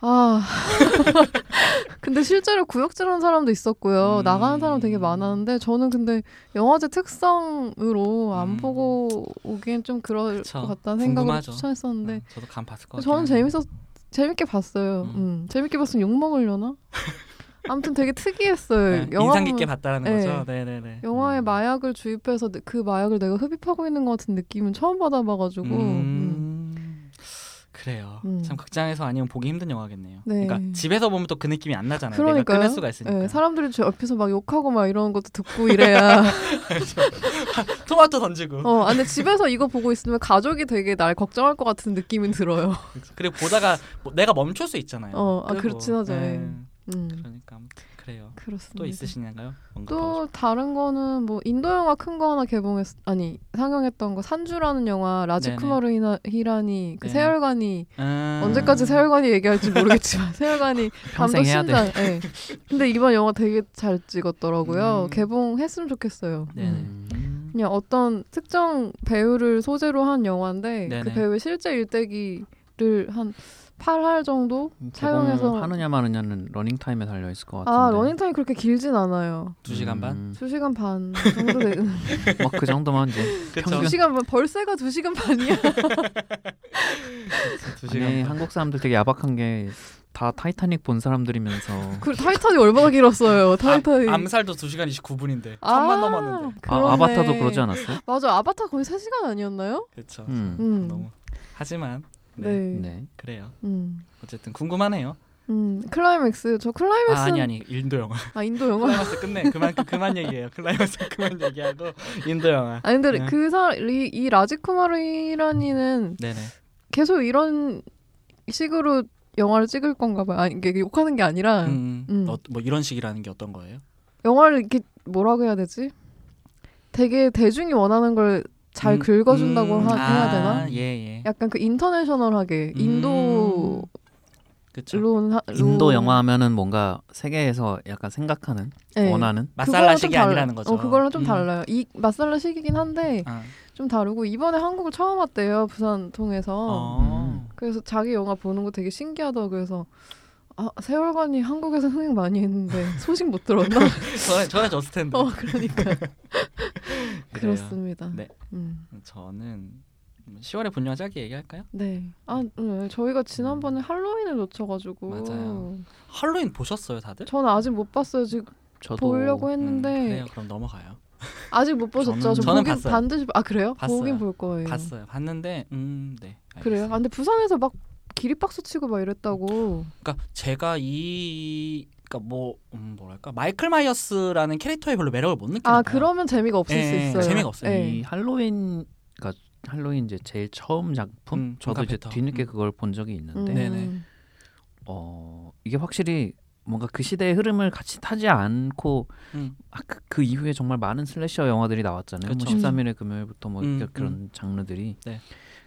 아 [laughs] 근데 실제로 구역질하는 사람도 있었고요 음. 나가는 사람 되게 많았는데 저는 근데 영화제 특성으로 안 음. 보고 오기엔 좀 그럴 그쵸. 것 같다는 생각으로. 추천했었는데 어, 저도 간 봤을 것 같아요. 저는 재밌었 재밌게 봤어요. 음. 음. 재밌게 봤으면 욕 먹으려나? [laughs] 아무튼 되게 특이했어요. 네, 영화 인상 깊게 봤다라는 네. 거죠. 네네네. 영화에 음. 마약을 주입해서 느- 그 마약을 내가 흡입하고 있는 것 같은 느낌은 처음 받아봐가지고 음. 음, 그래요. 음. 참 극장에서 아니면 보기 힘든 영화겠네요. 네. 그러니까 집에서 보면 또 그 느낌이 안 나잖아요. 내가 그러니까요. 끊을 수가 있으니까. 네, 사람들이 저 옆에서 막 욕하고 막 이런 것도 듣고 이래야 [laughs] [laughs] 토마토 던지고. 어, 아, 근데 집에서 이거 보고 있으면 가족이 되게 날 걱정할 것 같은 느낌은 들어요. 그리고 보다가 뭐 내가 멈출 수 있잖아요. 어, 아. 그렇긴 하죠. 네. 예. 음, 그러니까 아무튼 그래요. 그렇습니다. 또 있으시냐가요? 또 다른 거는 뭐 인도 영화 큰 거 하나 개봉했 아니 상영했던 거 산주라는 영화 라지쿠마르 히나- 히라니 그 네. 세월간이 음... 언제까지 세월간이 얘기할지 모르겠지만 [laughs] 세월간이 [laughs] 감독. 신작. 예. 근데 이번 영화 되게 잘 찍었더라고요. 음. 개봉했으면 좋겠어요. 네네. 음. 음. 그냥 어떤 특정 배우를 소재로 한 영화인데 네네. 그 배우의 실제 일대기를 한 8할 정도 사용해서 하느냐 마느냐는 러닝 타임에 달려 있을 것 같은데. 아 러닝 타임 그렇게 길진 않아요. 두 시간 반. 음, 2시간 반 정도 되 뭐그 정도면 이제. [laughs] 평균- 2시간 반 벌새가 2시간 반이야. [laughs] 두 아니, 시간 반. 한국 사람들 되게 야박한 게 다 타이타닉 본 사람들이면서 [laughs] 그 타이타닉이 얼마나 길었어요. 타이타닉이. 암, 암살도 2시간 29분인데 아, 천만 넘었는데. 아, 아바타도 그러지 않았어요? 맞아. 아바타 거의 3시간 아니었나요? 그렇죠. 음. 음. 너무 하지만 네. 네. 네. 그래요. 음. 어쨌든 궁금하네요. 음. 클라이맥스. 저 클라이맥스 아, 아니 아니 인도 영화. [laughs] 아, 인도 영화. 클라이막스 끝내. 그만 그, 그만 얘기해요. 클라이막스 그만 얘기하고 인도 영화. 아니 근데 네. 그 사, 이, 이 라지쿠마르 히라니는 네네. 계속 이런 식으로 영화를 찍을 건가 봐요. 아니 이게 욕하는 게 아니라 음, 음. 어, 뭐 이런 식이라는 게 어떤 거예요? 영화를 이렇게 뭐라고 해야 되지? 되게 대중이 원하는 걸 잘 음, 긁어준다고 음, 하, 해야 아, 되나? 예 예. 약간 그 인터내셔널하게 음. 인도로 그렇죠. 하- 인도 로- 영화 하면은 뭔가 세계에서 약간 생각하는 네. 원하는 마살라식이 그거랑 좀 달라- 아니라는 거죠. 어, 그거랑 좀 음. 달라요. 이 마살라식이긴 한데 아, 좀 다르고 이번에 한국을 처음 왔대요 부산 통해서. 어. 그래서 자기 영화 보는 거 되게 신기하다고 그래서 아 세월간이 한국에서 흥행 많이 했는데 소식 못 들었나? 전에 전에 줬을 텐데. 어 그러니까 [laughs] 그래요. 그렇습니다. 네. 음. 저는 10월에 본 영화 짧게 얘기할까요? 네. 아 네. 저희가 지난번에 할로윈을 놓쳐가지고 맞아요. 할로윈 보셨어요, 다들? 저는 아직 못 봤어요. 지금 저도 보려고 했는데 음, 그래요. 그럼 넘어가요. 아직 못 보셨죠? 저는- 저 저는 봤어요. 반드시 아 그래요? 봤어요. 보긴 볼 거예요. 봤어요. 봤는데 음, 네. 그래요? 아, 근데 부산에서 막 기립박수 치고 막 이랬다고. 그러니까 제가 이 그러니까 뭐 음, 뭐랄까 마이클 마이어스라는 캐릭터의 별로 매력을 못 느끼는 아 거예요. 그러면 재미가 없을 예, 수 있어요. 재미가 없어요. 예. 이 할로윈 그러니까 할로윈 이제 제일 처음 작품 음, 저도 이제. 뒤늦게 음. 그걸 본 적이 있는데 음. 어 이게 확실히 뭔가 그 시대의 흐름을 같이 타지 않고 음. 아, 그, 그 이후에 정말 많은 슬래셔 영화들이 나왔잖아요. 그쵸. 뭐 13일의 금요일부터 뭐 음, 그런 장르들이. 네.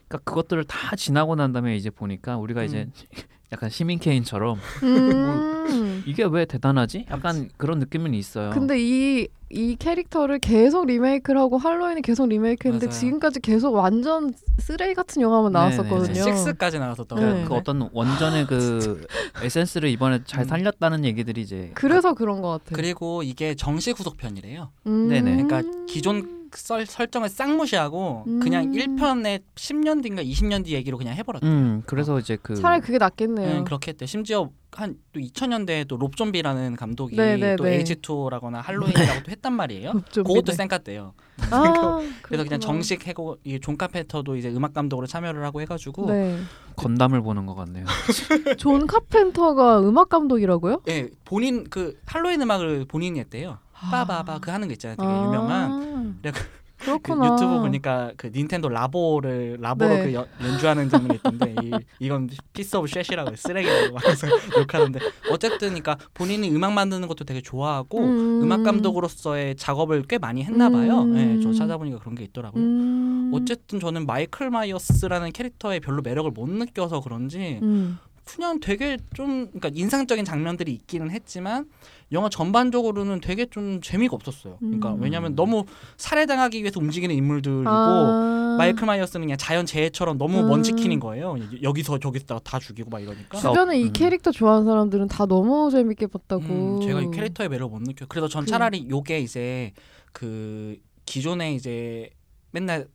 그러니까 그것들을 다 지나고 난 다음에 이제 보니까 우리가 이제 음. [laughs] 약간 시민 케인처럼 음. 이게 왜 대단하지? 약간 그런 느낌은 있어요. 근데 이, 이 캐릭터를 계속 리메이크를 하고 할로윈이 계속 리메이크했는데 맞아요. 지금까지 계속 완전 쓰레기 같은 영화만. 나왔었거든요. 식스까지 나왔었던 네. 네. 그 어떤 원전의 그 에센스를 이번에 잘 음. 살렸다는 얘기들이 이제 그래서 그 런 것 같아요. 그리고 이게 정식 후속편이래요. 음. 네네. 그러니까 기존 설, 설정을 싹 무시하고 음. 그냥 1편에 10년 뒤인가 20년 뒤 얘기로 그냥 해버렸대. 음 그래서 이제 그 차라리 그게 낫겠네요. 네, 그렇게 했대. 심지어 한 또 2000년대에 또 롭좀비라는 감독이 네, 네, 또 네. H2라거나 할로윈이라고 또 했단 말이에요. [laughs] 좀 그것도. 쌩깠대요. 아, [laughs] 그래서 그냥. 정식 해고 이존 카펜터도 이제 음악 감독으로 참여를 하고 해가지고 네. 건담을 보는 것 같네요. [laughs] 존 카펜터가 음악 감독이라고요? 예 본인 그 할로윈 음악을 본인이 했대요. 빠바바 그 하는 거 있잖아요. 되게 아, 유명한. 내가 그 그렇구나. 유튜브 보니까 그 닌텐도 라보를 라보로 네. 그 연, 연주하는 장면이 있던데 이, 이건 piece of shit이라고 쓰레기라고 하면서 [laughs] 욕하는데 어쨌든 그러니까 본인이 음악 만드는 것도 되게 좋아하고 음. 악 감독으로서의 작업을 꽤 많이 했나 봐요. 음. 예, 저 찾아보니까 그런 게 있더라고요. 음. 어쨌든 저는 마이클 마이어스라는 캐릭터에 별로 매력을 못 느껴서 그런지 음. 그냥 되게 좀 그러니까 인상적인 장면들이 있기는 했지만 영화 전반적으로는 되게 좀 재미가 없었어요. 그러니까 음. 왜냐하면 너무 살해당하기 위해서 움직이는 인물들이고 아. 마이클 마이어스는 그냥 자연 재해처럼 너무 음. 먼치킨인 거예요. 여기서 저기서 다 죽이고 막 이러니까. 주변에 이 음. 캐릭터 좋아하는 사람들은 다 너무 재밌게 봤다고. 음, 제가 이 캐릭터의 매력을 못 느껴. 그래서 전 그- 차라리 요게 이제 그 기존에 이제 맨날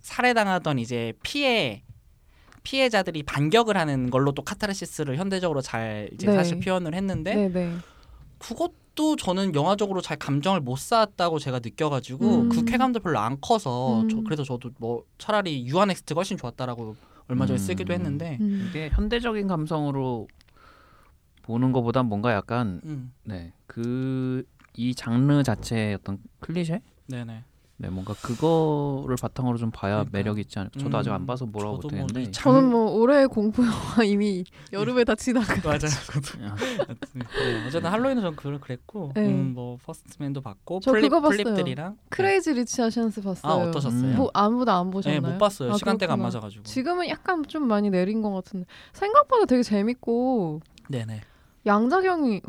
살해당하던 이제 피해 피해자들이 반격을 하는 걸로 또 카타르시스를 현대적으로 잘 이제 네. 사실 표현을 했는데 네 네. 그것도 저는 영화적으로 잘 감정을 못 쌓았다고 제가 느껴가지고 음. 그 쾌감도 별로 안 커서 저, 음. 그래서 저도 뭐 차라리 유한엑스트가 훨씬 좋았다라고 얼마 전에 음. 쓰기도 했는데 음. 이게 현대적인 감성으로 보는 것보단 뭔가 약간 음, 네그 이 장르 자체의 어떤 클리셰 네네 네 뭔가 그거를 바탕으로 좀 봐야 그러니까요. 매력 있지 않을까 저도 아직 음, 안 봐서 뭐라고 저도 뭐 못하겠는데 이 장- 저는 뭐 올해의 공포 영화 이미 여름에 다 지나가. [laughs] 맞아요. 야, 네, 어쨌든 할로윈은 전 그걸 그랬고, 네. 음, 뭐 First Man도 봤고, 저 Flipped 그거 봤어요. Flipped이랑 Crazy Rich Asians 봤어요. 아 어떠셨어요? 음. 뭐 아무도 안 보셨나요? 네, 못 봤어요. 아, 시간대가 안 그렇구나. 맞아가지고. 지금은 약간 좀 많이 내린 것 같은데 생각보다 되게 재밌고 네네. 양자경이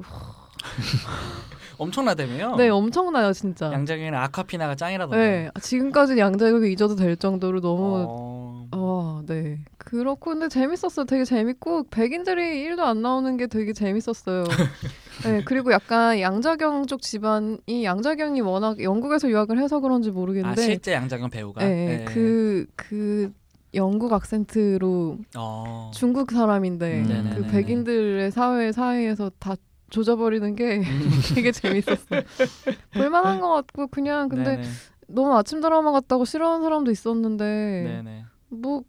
[laughs] 엄청나다며요. 네 엄청나요 진짜. 양자경이랑 아카피나가 짱이라던데. 네 지금까지 양자경이 잊어도 될 정도로 너무 어... 어, 네. 그렇고 근데 재밌었어요. 되게 재밌고 백인들이 1도 안 나오는 게 되게 재밌었어요. [laughs] 네, 그리고 약간 양자경 쪽 집안이 양자경이 워낙 영국에서 유학을 해서 그런지 아 모르겠는데 실제 양자경 배우가. 네, 그, 그 영국 악센트로 어... 중국 사람인데 음. 그. 백인들의 사회 사이에서 다 조져버리는 게 음. [laughs] 되게 재밌었어요. 볼만한 것 같고 그냥 근데 네네. 너무 아침 드라마 같다고 싫어하는 사람도 있었는데 네네. 뭐,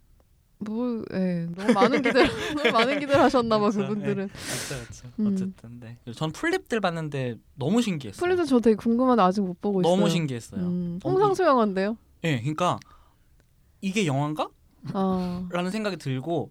뭐, 예, 너무 많은 기대, [laughs] 너무 많은 기대를 하셨나 봐 그렇죠. 그분들은. 그렇죠, 그렇죠. 음. 어쨌든 네. 전 플립들 봤는데 너무 신기했어요. 플리도 저 되게 궁금한데 아직 못 보고 있어요. 너무 신기했어요. 음, 어, 홍상수 영화인데요. 예, 그러니까 이게 영화인가? 아, 라는 생각이 들고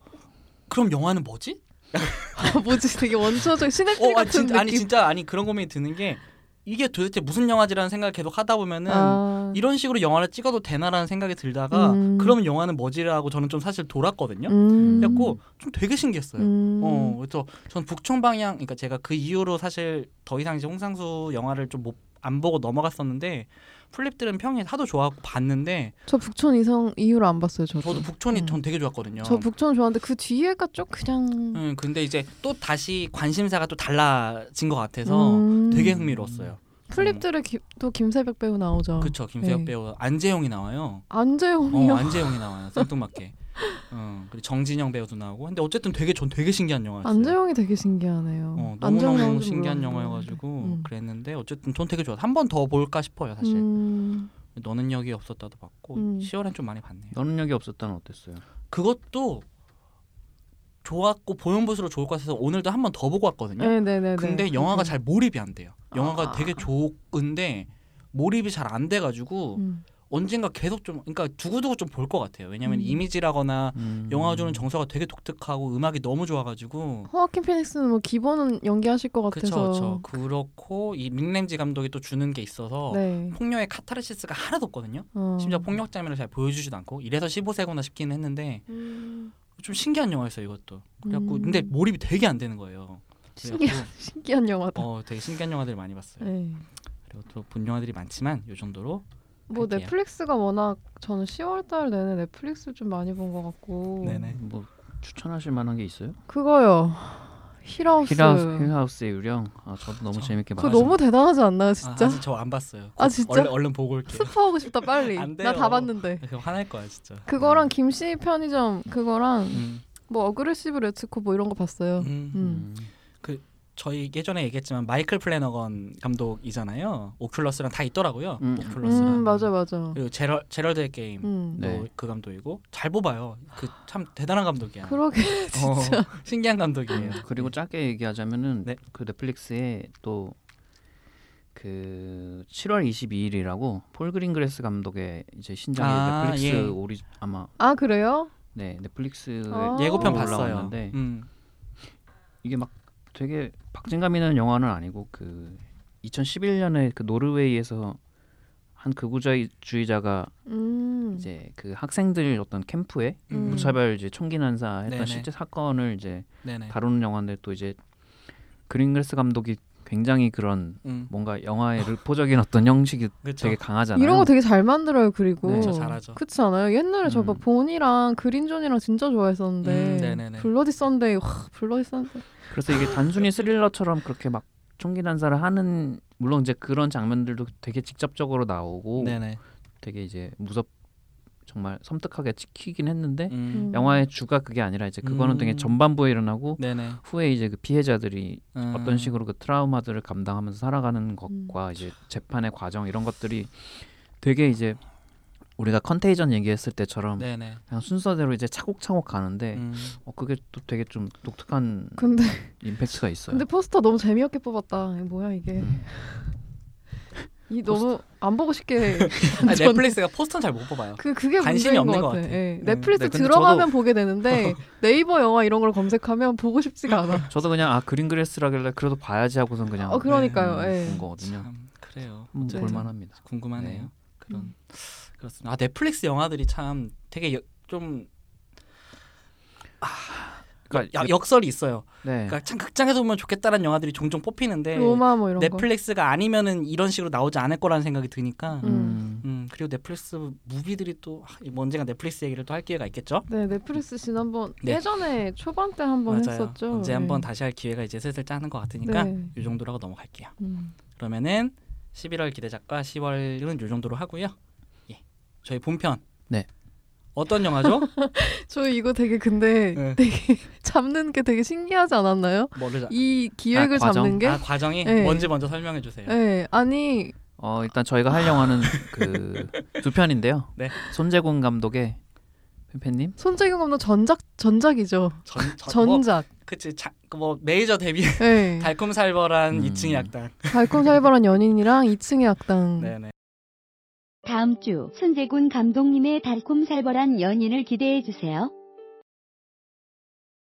그럼 영화는 뭐지? [laughs] 뭐지? 되게 원초적 시네필 어, 아, 같은 진짜, 느낌. 아니 진짜 아니 그런 고민이 드는 게 이게 도대체 무슨 영화지라는 생각을 계속 하다 보면은 아, 이런 식으로 영화를 찍어도 되나라는 생각이 들다가 음. 그러면 영화는 뭐지라고 저는 좀 사실 돌았거든요. 음, 그래갖고 좀 되게 신기했어요. 음, 어, 그래서 전 북청 방향, 그러니까 제가 그 이후로 사실 더 이상 이제 홍상수 영화를 좀안 보고 넘어갔었는데 플립들은 평이 하도 좋아하고 봤는데 저 북촌 이성 이후로 안 봤어요. 저도. 저도 북촌이 음. 전 되게 좋았거든요. 저 북촌 좋아하는데 그 뒤에가 좀 그냥. 음, 근데 이제 또 다시 관심사가 또 달라진 것 같아서 음. 되게 흥미로웠어요. 플립들에 기, 또 김세벽 배우 나오죠. 그쵸 김세혁 네. 배우 안재용이 나와요. 안재홍이요. 어 안재용이 나와요. 생뚱맞게. 어, 그리고 정진영 배우도 나오고. 근데 어쨌든 되게 전 되게 신기한 영화였어요. 안재홍이 되게 신기하네요. 어, 너무너무 신기한 몰랐는데. 영화여가지고 음. 그랬는데 어쨌든 전 되게 좋아. 한번 더 볼까 싶어요 사실. 음, 너는 여기 없었다도 봤고 음. 10월엔 좀 많이 봤네요. 너는 여기 없었다는 어땠어요? 그것도 좋았고 볼수록 좋을 것 같아서 오늘도 한 번 더 보고 왔거든요. 네네네. 근데 영화가 잘 몰입이 안 돼요. 영화가 아. 되게 좋은데 몰입이 잘 안 돼가지고 음. 언젠가 계속 좀 그러니까 두고두고 좀 볼 것 같아요. 왜냐하면 음. 이미지라거나 음. 영화 주는 정서가 되게 독특하고 음악이 너무 좋아가지고 호아킨 피닉스는 뭐 기본은 연기하실 것 같아서. 그쵸 그렇고 이 믹램지 감독이 또 주는 게 있어서 네. 폭력의 카타르시스가 하나도 없거든요. 어. 심지어 폭력 장면을 잘 보여주지도 않고 이래서 15세구나 싶기는 했는데 음, 좀 신기한 영화였어요 이것도. 그래갖고 음. 근데 몰입이 되게 안 되는 거예요. 신기한 [laughs] 신기한 영화다. 어 되게 신기한 영화들 많이 봤어요. 네. 그리고 또 본 영화들이 많지만 이 정도로 뭐 할게요. 넷플릭스가 워낙 저는 10월달 내내 넷플릭스 좀 많이 본 것 같고. 네네. 뭐 추천하실 만한 게 있어요? 그거요. 힐하우스. 힐하우스, 힐하우스의 유령. 아 저도 너무 저- 재밌게 그거 봤어요. 너무 대단하지 않나요, 아, 진짜? 아 직 저 안 봤어요. 아, 곧 진짜? 얼른, 얼른 보고 올게요. 스포하고 싶다 빨리. [laughs] 안 나 돼요. 다 봤는데. 그거 화날 거야 진짜. 그거랑 김씨 편의점 그거랑 음, 뭐 Aggressive 레츠코 뭐 이런 거 봤어요. 음. 음. 저희 예전에 얘기했지만 마이클 플래너건 감독이잖아요. Oculus랑 다 있더라고요. 음. Oculus랑 음, 맞아 맞아. 그리고 제럴 제럴드의 게임 음. 네. 뭐그 감독이고 잘 뽑아요. 그 참 대단한 감독이야. 그러게 [laughs] 진짜. 어, [laughs] 신기한 감독이에요. 그리고 짧게 얘기하자면은 네. 그 넷플릭스에 또 그 7월 22일이라고 폴 그린그레스 감독의 이제 신작이 아, 넷플릭스 예. 오리 아마 아 그래요? 네 넷플릭스에 아. 예고편 봤어요. 음. 이게 막 되게 박진감 있는 영화는 아니고 그 2011년에 그 노르웨이에서 한 극우주의자가 음. 이제 그 학생들 어떤 캠프에 음. 무차별 이제 총기 난사했던 네네. 실제 사건을 이제 네네. 다루는 영화인데 또 이제 그린글스 감독이 굉장히 그런 음, 뭔가 영화의 르포적인 어떤 형식이 그렇죠. 되게 강하잖아요. 이런 거 되게 잘 만들어요. 그리고 네, 저 잘하죠. 그렇지 않아요? 옛날에 저 음. 막 본이랑 Green Zone이랑 진짜 좋아했었는데 음. Bloody Sunday 와 Bloody Sunday 그래서 이게 단순히 스릴러처럼 그렇게 막 총기 난사를 하는 물론 이제 그런 장면들도 되게 직접적으로 나오고 네네. 되게 이제 무섭 정말 섬뜩하게 찍히긴 했는데 음, 음. 영화의 주가 그게 아니라 이제 그거는 되게 음. 전반부에 일어나고 네네. 후에 이제 그 피해자들이 음, 어떤 식으로 그 트라우마들을 감당하면서 살아가는 것과 이제 재판의 과정 이런 것들이 되게 이제 우리가 컨테이전 얘기했을 때처럼 네네. 그냥 순서대로 이제 차곡차곡 가는데 음, 어, 그게 또 되게 좀 독특한 근데 [laughs] 임팩트가 있어요. 근데 포스터 너무 재미없게 뽑았다. 뭐야 이게? 음. 이 너무 안 보고 싶게 [laughs] 아니, [laughs] 전- 넷플릭스가 포스터는 잘 못 뽑아요. 그 그게 관심이 없는 것것 같아. 같아. 예. 음. 넷플릭스 네, 근데 들어가면 보게 되는데 [laughs] 네이버 영화 이런 걸 검색하면 보고 싶지가 않아. 저도 그냥 아 그린그레스라길래 그래도 봐야지 하고선 그냥 어 그러니까요. 음, 예. 본 거거든요. 참 그래요. 음, 볼만합니다. 궁금하네요. 네. 그런 음. 그렇습니다. 아 넷플릭스 영화들이 참 되게 여- 좀 그러니까 야- 역설이 있어요. 네. 그러니까 참 극장에서 보면 좋겠다는 영화들이 종종 뽑히는데 로마 뭐 이런 거. 넷플릭스가 아니면은 이런 식으로 나오지 않을 거라는 생각이 드니까 음, 음. 음. 그리고 넷플릭스 무비들이 또 뭐 언젠가 넷플릭스 얘기를 또 할 기회가 있겠죠. 네 넷플릭스 지난번 네. 예전에 초반 때 한번 맞아요. 했었죠. 언제 네. 한번 다시 할 기회가 이제 슬슬 짜는 것 같으니까 네. 이 정도로 하고 넘어갈게요. 음. 그러면은 11월 기대작과 10월은 이 정도로 하고요. 예. 저희 본편. 네. 어떤 영화죠? [laughs] 저 이거 되게 근데 네. 되게 [laughs] 잡는 게 되게 신기하지 않았나요? 뭐를 자- 이 기획을 아, 과정? 잡는 게? 아 과정이 네. 뭔지 먼저 설명해 주세요. 네, 아니 어 일단 저희가 할 영화는 그 두 편인데요. [laughs] 네. 손재군 감독의 팬팬님 손재경 감독 전작 전작이죠. 전, 전 뭐, 전작. 그치 자, 그뭐 메이저 데뷔 네. 달콤살벌한 음. 2층의 악당. 달콤살벌한 연인이랑 2층의 악당. 네네. 다음 주 손재군 감독님의 달콤살벌한 연인을 기대해 주세요.